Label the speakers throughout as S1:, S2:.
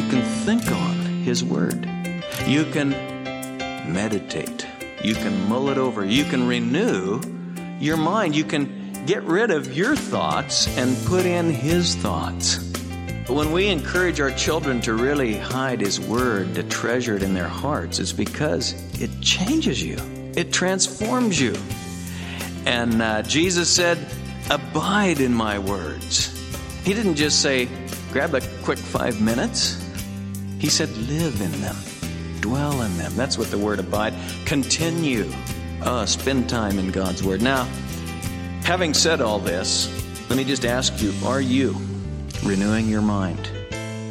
S1: you can think on His Word. You can meditate. You can mull it over. You can renew your mind. You can get rid of your thoughts and put in His thoughts. But when we encourage our children to really hide His Word, to treasure it in their hearts, it's because it changes you, it transforms you. And uh, Jesus said, Abide in my words. He didn't just say, grab a quick five minutes. He said, live in them, dwell in them. That's what the word abide. Continue. Uh, spend time in God's word. Now, having said all this, let me just ask you are you renewing your mind?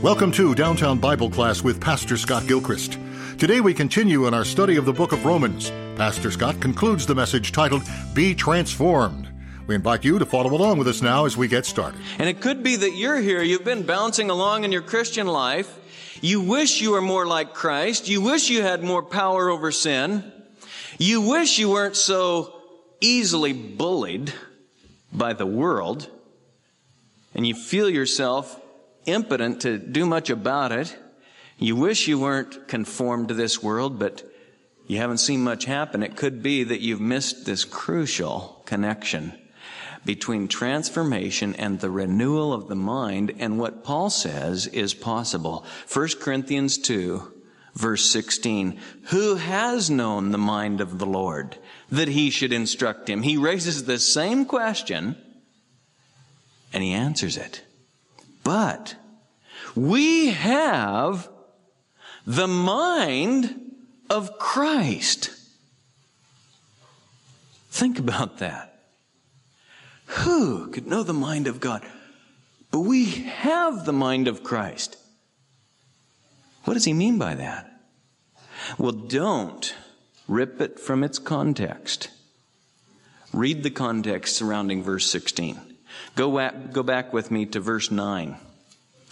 S2: Welcome to Downtown Bible Class with Pastor Scott Gilchrist. Today we continue in our study of the book of Romans. Pastor Scott concludes the message titled Be Transformed. We invite you to follow along with us now as we get started.
S1: And it could be that you're here, you've been bouncing along in your Christian life. You wish you were more like Christ. You wish you had more power over sin. You wish you weren't so easily bullied by the world. And you feel yourself impotent to do much about it. You wish you weren't conformed to this world, but you haven't seen much happen. It could be that you've missed this crucial connection between transformation and the renewal of the mind and what Paul says is possible. 1 Corinthians 2 verse 16. Who has known the mind of the Lord that he should instruct him? He raises the same question and he answers it. But we have the mind of Christ. Think about that. Who could know the mind of God? But we have the mind of Christ. What does he mean by that? Well, don't rip it from its context. Read the context surrounding verse 16. Go, back, go back with me to verse 9.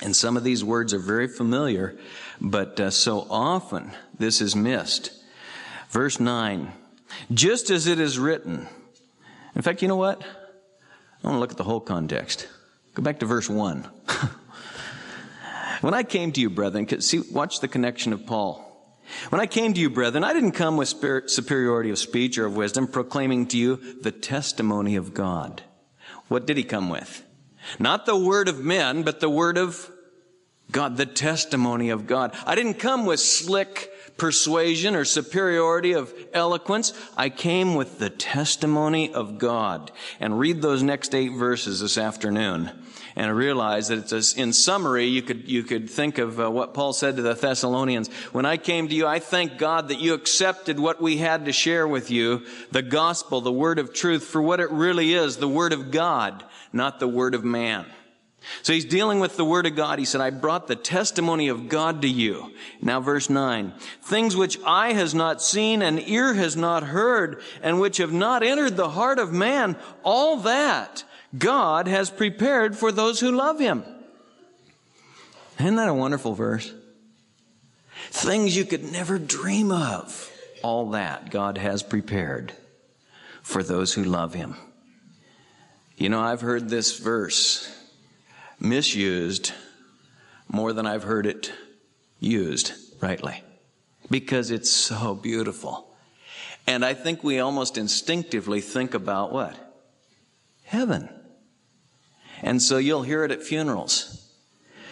S1: And some of these words are very familiar, but uh, so often this is missed. Verse 9. Just as it is written. In fact, you know what? I want to look at the whole context. Go back to verse 1. when I came to you, brethren, see, watch the connection of Paul. When I came to you, brethren, I didn't come with superiority of speech or of wisdom, proclaiming to you the testimony of God. What did he come with? Not the word of men, but the word of God, the testimony of God. I didn't come with slick persuasion or superiority of eloquence. I came with the testimony of God. And read those next eight verses this afternoon. And realize that it's a, in summary, you could, you could think of uh, what Paul said to the Thessalonians. When I came to you, I thank God that you accepted what we had to share with you, the gospel, the word of truth, for what it really is, the word of God, not the word of man. So he's dealing with the Word of God. He said, I brought the testimony of God to you. Now verse 9. Things which eye has not seen and ear has not heard and which have not entered the heart of man, all that God has prepared for those who love him. Isn't that a wonderful verse? Things you could never dream of. All that God has prepared for those who love him. You know, I've heard this verse misused more than I've heard it used rightly because it's so beautiful. And I think we almost instinctively think about what? Heaven. And so you'll hear it at funerals.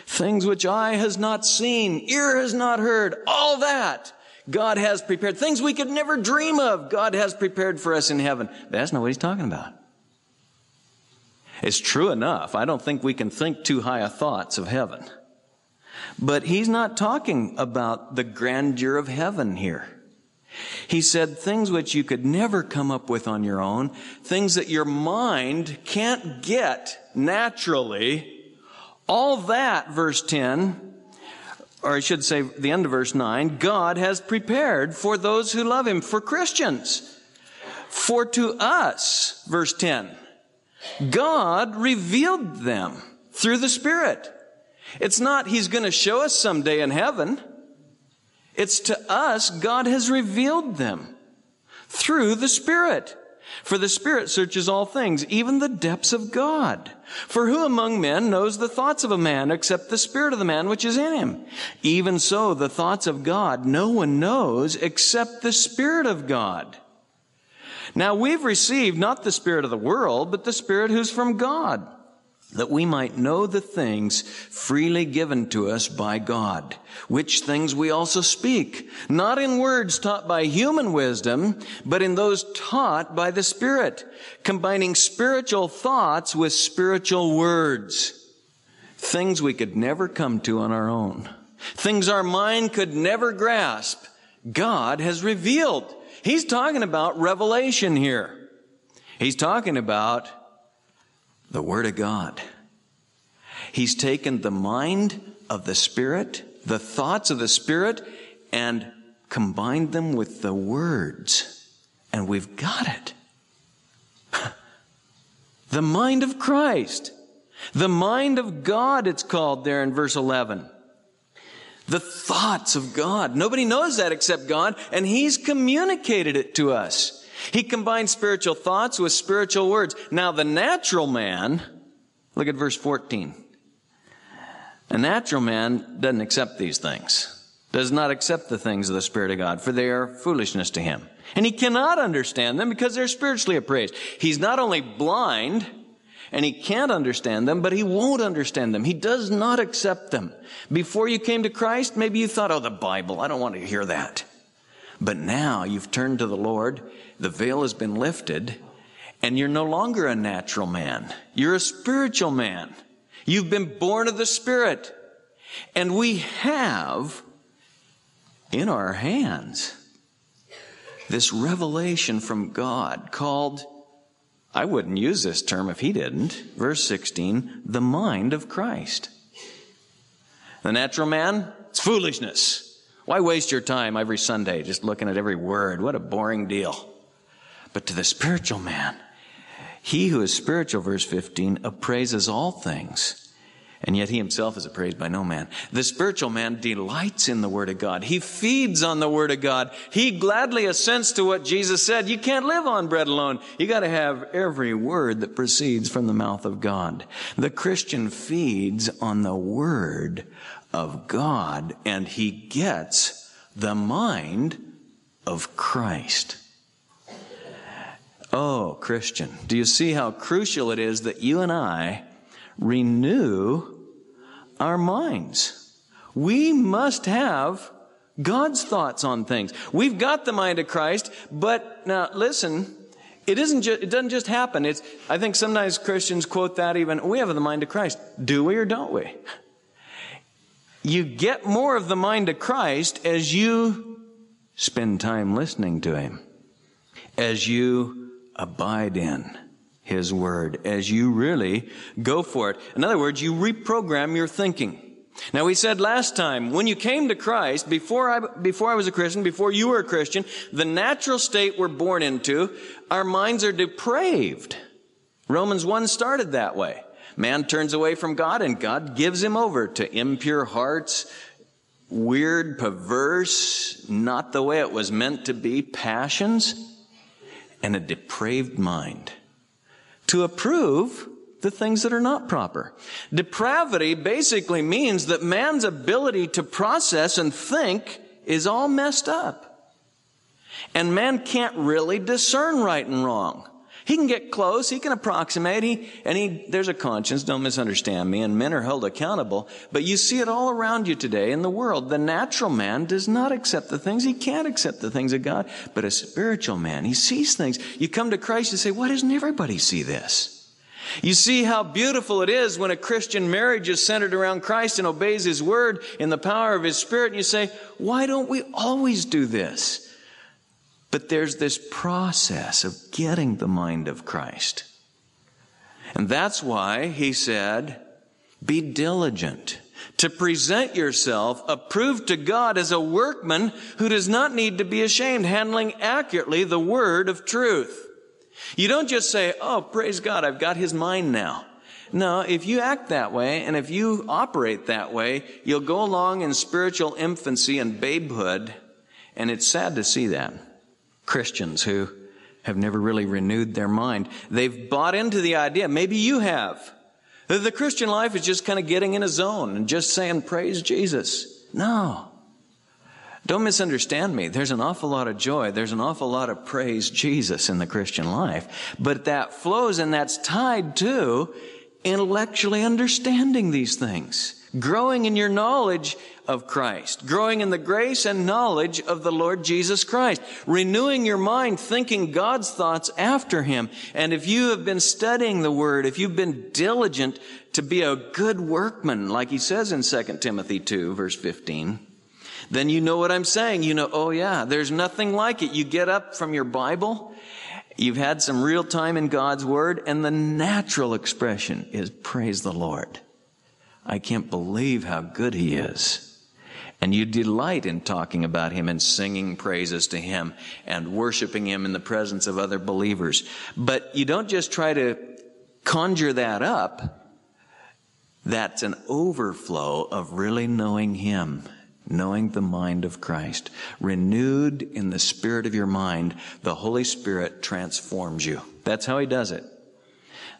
S1: Things which eye has not seen, ear has not heard, all that God has prepared. Things we could never dream of, God has prepared for us in heaven. That's not what he's talking about. It's true enough. I don't think we can think too high of thoughts of heaven. But he's not talking about the grandeur of heaven here. He said things which you could never come up with on your own, things that your mind can't get naturally. All that, verse 10, or I should say the end of verse 9, God has prepared for those who love him, for Christians. For to us, verse 10, God revealed them through the Spirit. It's not He's going to show us someday in heaven. It's to us God has revealed them through the Spirit. For the Spirit searches all things, even the depths of God. For who among men knows the thoughts of a man except the Spirit of the man which is in him? Even so, the thoughts of God no one knows except the Spirit of God. Now we've received not the Spirit of the world, but the Spirit who's from God that we might know the things freely given to us by God, which things we also speak, not in words taught by human wisdom, but in those taught by the Spirit, combining spiritual thoughts with spiritual words. Things we could never come to on our own. Things our mind could never grasp. God has revealed. He's talking about revelation here. He's talking about the Word of God. He's taken the mind of the Spirit, the thoughts of the Spirit, and combined them with the words. And we've got it. the mind of Christ. The mind of God, it's called there in verse 11. The thoughts of God. Nobody knows that except God, and He's communicated it to us. He combines spiritual thoughts with spiritual words. Now, the natural man, look at verse 14. A natural man doesn't accept these things, does not accept the things of the Spirit of God, for they are foolishness to him. And he cannot understand them because they're spiritually appraised. He's not only blind, and he can't understand them, but he won't understand them. He does not accept them. Before you came to Christ, maybe you thought, oh, the Bible, I don't want to hear that. But now you've turned to the Lord, the veil has been lifted, and you're no longer a natural man. You're a spiritual man. You've been born of the Spirit. And we have in our hands this revelation from God called, I wouldn't use this term if he didn't, verse 16, the mind of Christ. The natural man, it's foolishness. Why waste your time every Sunday just looking at every word? What a boring deal. But to the spiritual man, he who is spiritual, verse 15, appraises all things. And yet he himself is appraised by no man. The spiritual man delights in the Word of God. He feeds on the Word of God. He gladly assents to what Jesus said. You can't live on bread alone. You gotta have every word that proceeds from the mouth of God. The Christian feeds on the Word of God and he gets the mind of Christ. Oh, Christian, do you see how crucial it is that you and I renew our minds? We must have God's thoughts on things. We've got the mind of Christ, but now listen, it isn't just, it doesn't just happen. It's, I think sometimes Christians quote that even, we have the mind of Christ. Do we or don't we? You get more of the mind of Christ as you spend time listening to Him, as you abide in His Word as you really go for it. In other words, you reprogram your thinking. Now we said last time, when you came to Christ, before I, before I was a Christian, before you were a Christian, the natural state we're born into, our minds are depraved. Romans 1 started that way. Man turns away from God and God gives him over to impure hearts, weird, perverse, not the way it was meant to be, passions and a depraved mind to approve the things that are not proper. Depravity basically means that man's ability to process and think is all messed up. And man can't really discern right and wrong. He can get close, he can approximate, he, and he, there's a conscience, don't misunderstand me, and men are held accountable. But you see it all around you today in the world. The natural man does not accept the things, he can't accept the things of God. But a spiritual man, he sees things. You come to Christ and say, why doesn't everybody see this? You see how beautiful it is when a Christian marriage is centered around Christ and obeys His Word in the power of His Spirit. And you say, why don't we always do this? But there's this process of getting the mind of Christ. And that's why he said, be diligent to present yourself approved to God as a workman who does not need to be ashamed, handling accurately the word of truth. You don't just say, Oh, praise God, I've got his mind now. No, if you act that way and if you operate that way, you'll go along in spiritual infancy and babehood, and it's sad to see that. Christians who have never really renewed their mind. They've bought into the idea, maybe you have, that the Christian life is just kind of getting in a zone and just saying, praise Jesus. No. Don't misunderstand me. There's an awful lot of joy. There's an awful lot of praise Jesus in the Christian life. But that flows and that's tied to intellectually understanding these things. Growing in your knowledge of Christ. Growing in the grace and knowledge of the Lord Jesus Christ. Renewing your mind, thinking God's thoughts after Him. And if you have been studying the Word, if you've been diligent to be a good workman, like He says in 2 Timothy 2 verse 15, then you know what I'm saying. You know, oh yeah, there's nothing like it. You get up from your Bible, you've had some real time in God's Word, and the natural expression is praise the Lord. I can't believe how good He is. And you delight in talking about Him and singing praises to Him and worshiping Him in the presence of other believers. But you don't just try to conjure that up. That's an overflow of really knowing Him knowing the mind of Christ. Renewed in the spirit of your mind, the Holy Spirit transforms you. That's how He does it.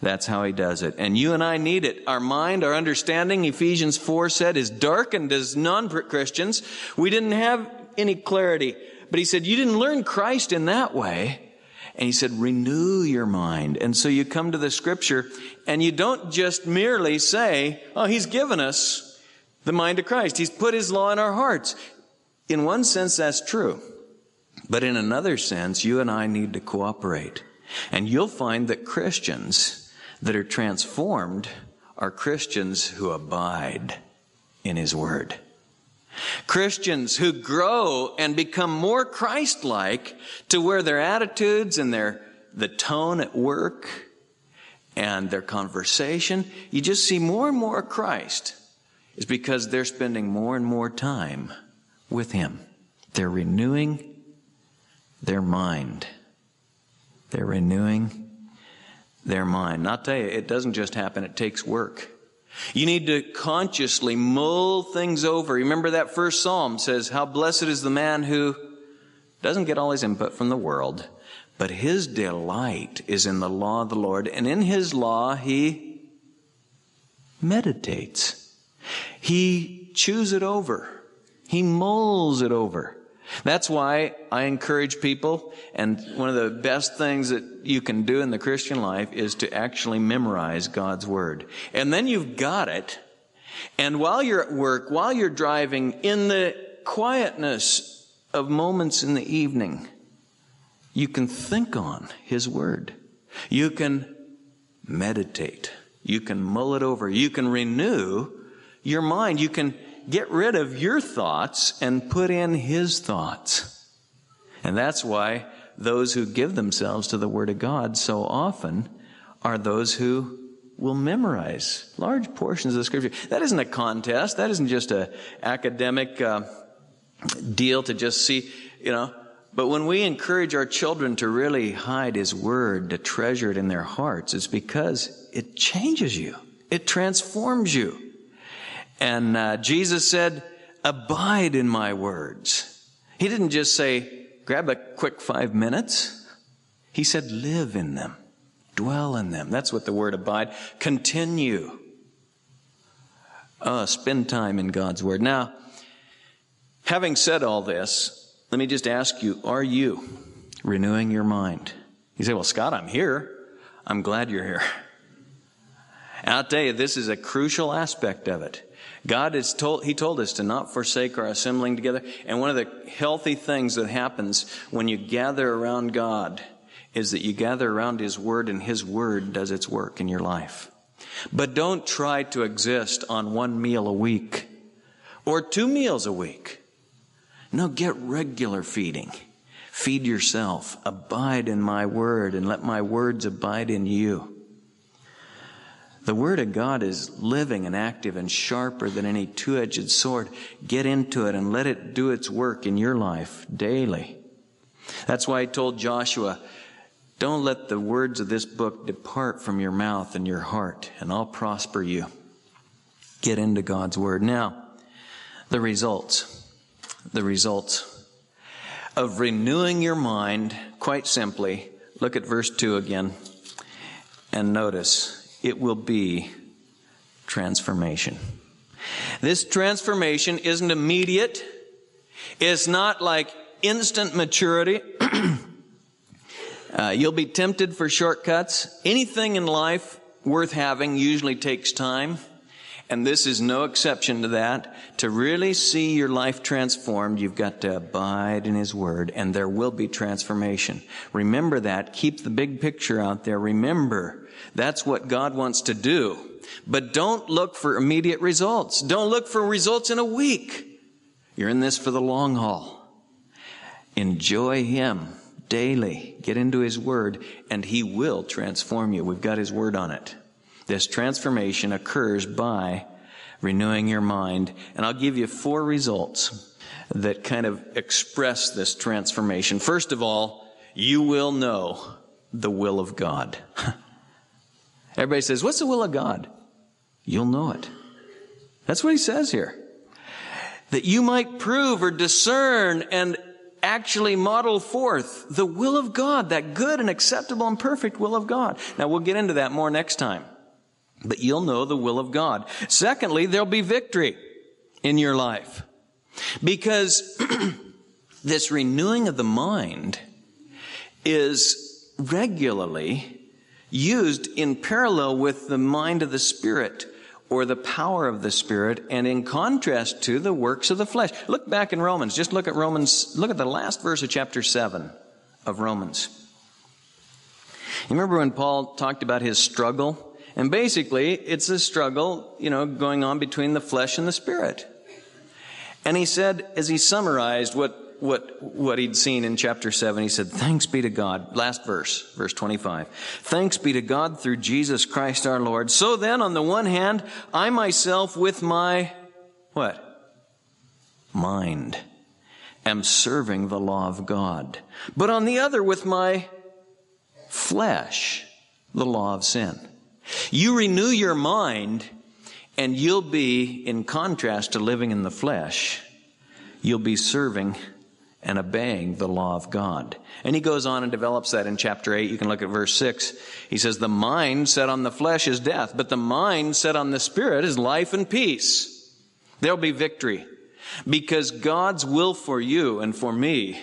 S1: That's how He does it. And you and I need it. Our mind, our understanding, Ephesians 4 said, is darkened as non-Christians. We didn't have any clarity. But He said, you didn't learn Christ in that way. And he said, renew your mind. And so you come to the scripture and you don't just merely say, oh, he's given us the mind of Christ. He's put His law in our hearts. In one sense, that's true. But in another sense, you and I need to cooperate. And you'll find that Christians that are transformed are Christians who abide in His Word. Christians who grow and become more Christ-like to where their attitudes and their, the tone at work and their conversation, you just see more and more Christ is because they're spending more and more time with Him. They're renewing their mind. They're renewing their mind. Not tell you, it doesn't just happen, it takes work. You need to consciously mull things over. Remember that first psalm says, How blessed is the man who doesn't get all his input from the world, but his delight is in the law of the Lord, and in his law he meditates. He chews it over. He mulls it over. That's why I encourage people, and one of the best things that you can do in the Christian life is to actually memorize God's Word. And then you've got it, and while you're at work, while you're driving, in the quietness of moments in the evening, you can think on His Word. You can meditate. You can mull it over. You can renew your mind. You can get rid of your thoughts and put in His thoughts. And that's why those who give themselves to the Word of God so often are those who will memorize large portions of the Scripture. That isn't a contest. That isn't just a academic uh, deal to just see, you know. But when we encourage our children to really hide His Word, to treasure it in their hearts, it's because it changes you. It transforms you. And uh, Jesus said, Abide in my words. He didn't just say, Grab a quick five minutes. He said, Live in them, dwell in them. That's what the word abide. Continue. Uh, spend time in God's word. Now, having said all this, let me just ask you are you renewing your mind? You say, Well, Scott, I'm here. I'm glad you're here. And I'll tell you, this is a crucial aspect of it. God has told, He told us to not forsake our assembling together. And one of the healthy things that happens when you gather around God is that you gather around His Word and His Word does its work in your life. But don't try to exist on one meal a week or two meals a week. No, get regular feeding. Feed yourself. Abide in my word and let my words abide in you. The Word of God is living and active and sharper than any two edged sword. Get into it and let it do its work in your life daily. That's why I told Joshua, don't let the words of this book depart from your mouth and your heart, and I'll prosper you. Get into God's Word. Now, the results. The results of renewing your mind, quite simply, look at verse 2 again and notice it will be transformation. This transformation isn't immediate. It's not like instant maturity. uh, you'll be tempted for shortcuts. Anything in life worth having usually takes time. And this is no exception to that. To really see your life transformed, you've got to abide in His Word, and there will be transformation. Remember that. Keep the big picture out there. Remember, that's what God wants to do. But don't look for immediate results. Don't look for results in a week. You're in this for the long haul. Enjoy Him daily. Get into His Word, and He will transform you. We've got His Word on it. This transformation occurs by renewing your mind. And I'll give you four results that kind of express this transformation. First of all, you will know the will of God. Everybody says, What's the will of God? You'll know it. That's what he says here. That you might prove or discern and actually model forth the will of God, that good and acceptable and perfect will of God. Now we'll get into that more next time. But you'll know the will of God. Secondly, there'll be victory in your life. Because this renewing of the mind is regularly used in parallel with the mind of the Spirit or the power of the Spirit and in contrast to the works of the flesh. Look back in Romans. Just look at Romans. Look at the last verse of chapter 7 of Romans. You remember when Paul talked about his struggle and basically, it's a struggle, you know, going on between the flesh and the spirit. And he said, as he summarized what, what, what he'd seen in chapter 7, he said, Thanks be to God. Last verse, verse 25. Thanks be to God through Jesus Christ our Lord. So then, on the one hand, I myself with my, what? Mind, am serving the law of God. But on the other, with my flesh, the law of sin. You renew your mind, and you'll be, in contrast to living in the flesh, you'll be serving and obeying the law of God. And he goes on and develops that in chapter 8. You can look at verse 6. He says, The mind set on the flesh is death, but the mind set on the spirit is life and peace. There'll be victory because God's will for you and for me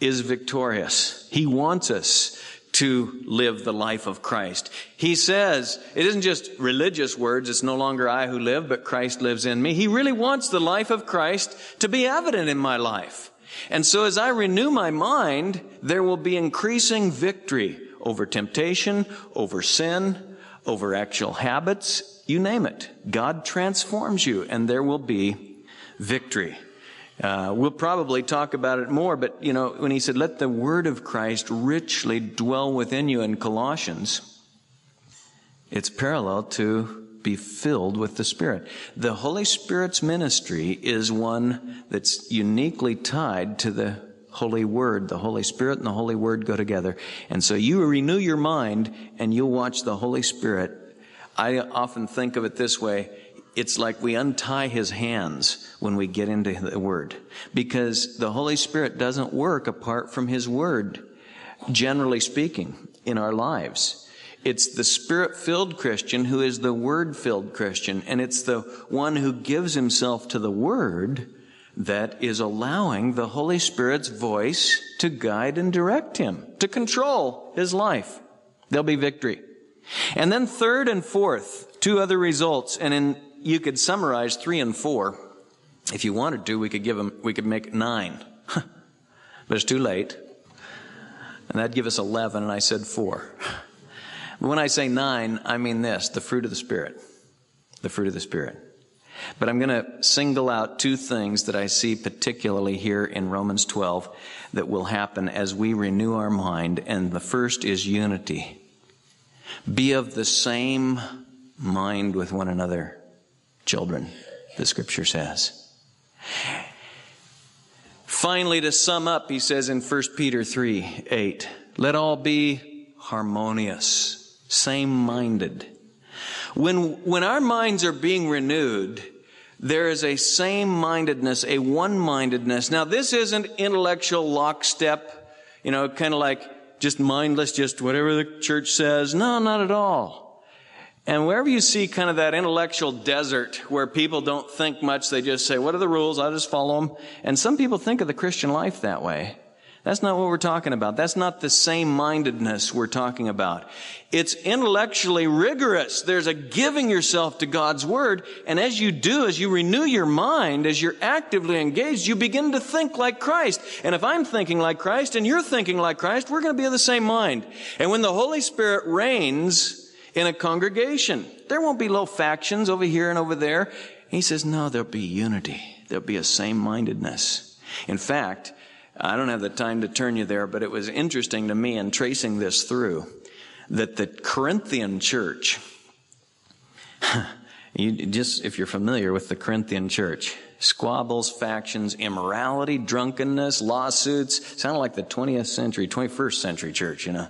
S1: is victorious. He wants us to live the life of Christ. He says, it isn't just religious words, it's no longer I who live, but Christ lives in me. He really wants the life of Christ to be evident in my life. And so as I renew my mind, there will be increasing victory over temptation, over sin, over actual habits, you name it. God transforms you and there will be victory. Uh, we'll probably talk about it more, but you know, when he said, let the word of Christ richly dwell within you in Colossians, it's parallel to be filled with the Spirit. The Holy Spirit's ministry is one that's uniquely tied to the Holy Word. The Holy Spirit and the Holy Word go together. And so you renew your mind and you'll watch the Holy Spirit. I often think of it this way it's like we untie his hands when we get into the word because the Holy Spirit doesn't work apart from his word, generally speaking, in our lives. It's the spirit filled Christian who is the word filled Christian, and it's the one who gives himself to the word that is allowing the Holy Spirit's voice to guide and direct him, to control his life. There'll be victory. And then third and fourth, two other results, and in you could summarize three and four. If you wanted to, we could give them, we could make nine. but it's too late. And that'd give us 11, and I said four. when I say nine, I mean this the fruit of the Spirit. The fruit of the Spirit. But I'm going to single out two things that I see particularly here in Romans 12 that will happen as we renew our mind. And the first is unity. Be of the same mind with one another children, the scripture says. Finally, to sum up, he says in 1 Peter 3 8, let all be harmonious, same minded. When, when our minds are being renewed, there is a same mindedness, a one mindedness. Now, this isn't intellectual lockstep, you know, kind of like just mindless, just whatever the church says. No, not at all. And wherever you see kind of that intellectual desert where people don't think much, they just say, what are the rules? I'll just follow them. And some people think of the Christian life that way. That's not what we're talking about. That's not the same mindedness we're talking about. It's intellectually rigorous. There's a giving yourself to God's Word. And as you do, as you renew your mind, as you're actively engaged, you begin to think like Christ. And if I'm thinking like Christ and you're thinking like Christ, we're going to be of the same mind. And when the Holy Spirit reigns in a congregation, there won't be low factions over here and over there. He says, no, there'll be unity. There'll be a same mindedness. In fact, I don't have the time to turn you there, but it was interesting to me in tracing this through that the Corinthian church, you just if you're familiar with the Corinthian church, squabbles, factions, immorality, drunkenness, lawsuits, sound like the 20th century, 21st century church, you know.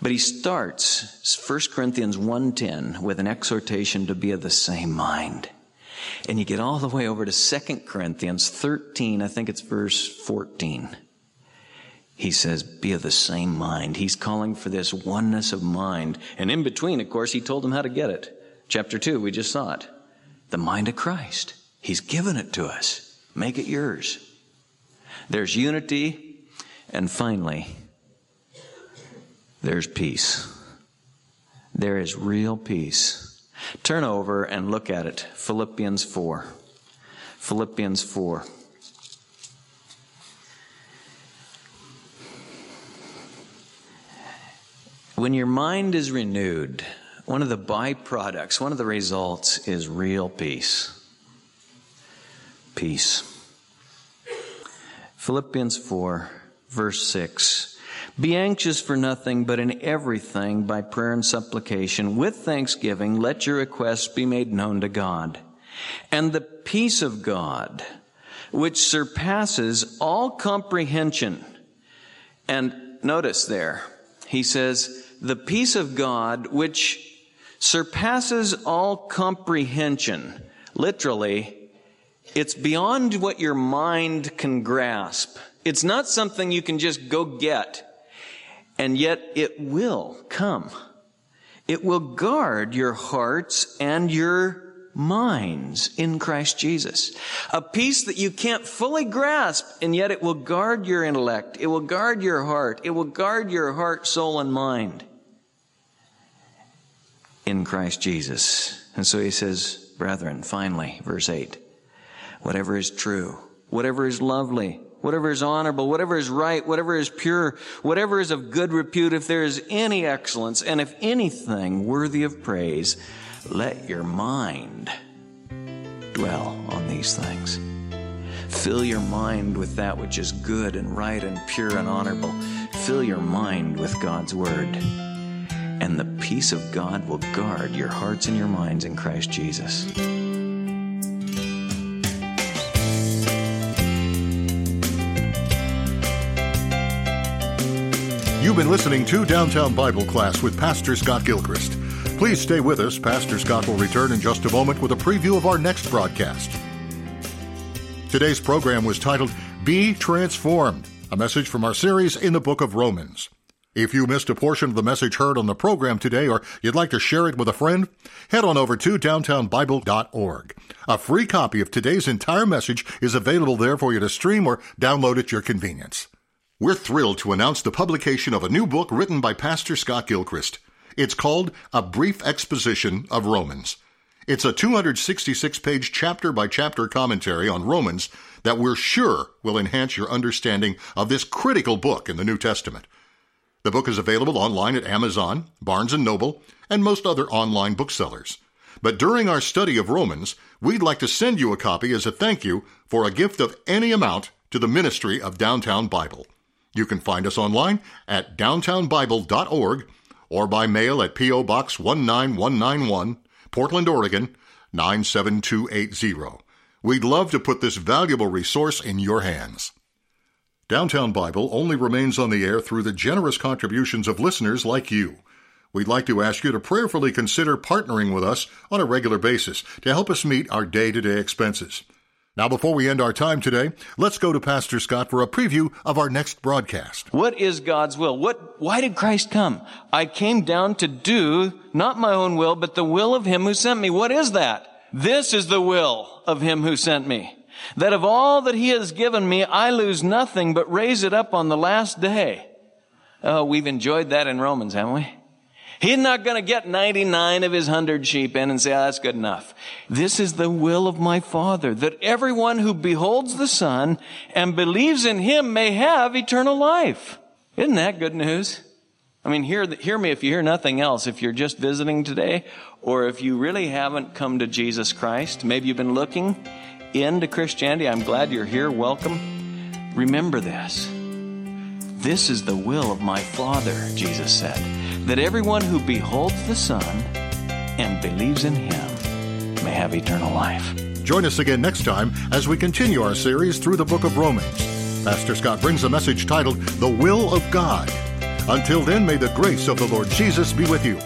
S1: But he starts 1 Corinthians 1:10 with an exhortation to be of the same mind. And you get all the way over to 2 Corinthians 13, I think it's verse 14. He says, be of the same mind. He's calling for this oneness of mind. And in between, of course, he told them how to get it. Chapter 2, we just saw it. The mind of Christ. He's given it to us. Make it yours. There's unity. And finally, there's peace. There is real peace. Turn over and look at it. Philippians 4. Philippians 4. When your mind is renewed, one of the byproducts, one of the results is real peace. Peace. Philippians 4, verse 6. Be anxious for nothing, but in everything, by prayer and supplication, with thanksgiving, let your requests be made known to God. And the peace of God, which surpasses all comprehension. And notice there, he says, the peace of God, which surpasses all comprehension. Literally, it's beyond what your mind can grasp. It's not something you can just go get and yet it will come. It will guard your hearts and your minds in Christ Jesus. A peace that you can't fully grasp, and yet it will guard your intellect. It will guard your heart. It will guard your heart, soul, and mind in Christ Jesus. And so he says, brethren, finally, verse 8, whatever is true, whatever is lovely, whatever is honorable, whatever is right, whatever is pure, whatever is of good repute, if there is any excellence, and if anything worthy of praise, let your mind dwell on these things. Fill your mind with that which is good and right and pure and honorable. Fill your mind with God's Word. And the peace of God will guard your hearts and your minds in Christ Jesus.
S2: You've been listening to Downtown Bible Class with Pastor Scott Gilchrist. Please stay with us. Pastor Scott will return in just a moment with a preview of our next broadcast. Today's program was titled Be Transformed, a message from our series in the book of Romans. If you missed a portion of the message heard on the program today or you'd like to share it with a friend, head on over to downtownbible.org. A free copy of today's entire message is available there for you to stream or download at your convenience. We're thrilled to announce the publication of a new book written by Pastor Scott Gilchrist. It's called A Brief Exposition of Romans. It's a 266 page chapter by chapter commentary on Romans that we're sure will enhance your understanding of this critical book in the New Testament. The book is available online at Amazon, Barnes & Noble, and most other online booksellers. But during our study of Romans, we'd like to send you a copy as a thank you for a gift of any amount to the ministry of Downtown Bible. You can find us online at downtownbible.org or by mail at P.O. Box 19191, Portland, Oregon 97280. We'd love to put this valuable resource in your hands. Downtown Bible only remains on the air through the generous contributions of listeners like you. We'd like to ask you to prayerfully consider partnering with us on a regular basis to help us meet our day to day expenses. Now, before we end our time today, let's go to Pastor Scott for a preview of our next broadcast.
S1: What is God's will? What, why did Christ come? I came down to do not my own will, but the will of him who sent me. What is that? This is the will of him who sent me. That of all that he has given me, I lose nothing, but raise it up on the last day. Oh, we've enjoyed that in Romans, haven't we? He's not going to get 99 of his 100 sheep in and say, oh, that's good enough. This is the will of my Father, that everyone who beholds the Son and believes in him may have eternal life. Isn't that good news? I mean, hear, hear me if you hear nothing else. If you're just visiting today, or if you really haven't come to Jesus Christ, maybe you've been looking into Christianity. I'm glad you're here. Welcome. Remember this. This is the will of my Father, Jesus said that everyone who beholds the Son and believes in him may have eternal life.
S2: Join us again next time as we continue our series through the book of Romans. Pastor Scott brings a message titled The Will of God. Until then, may the grace of the Lord Jesus be with you.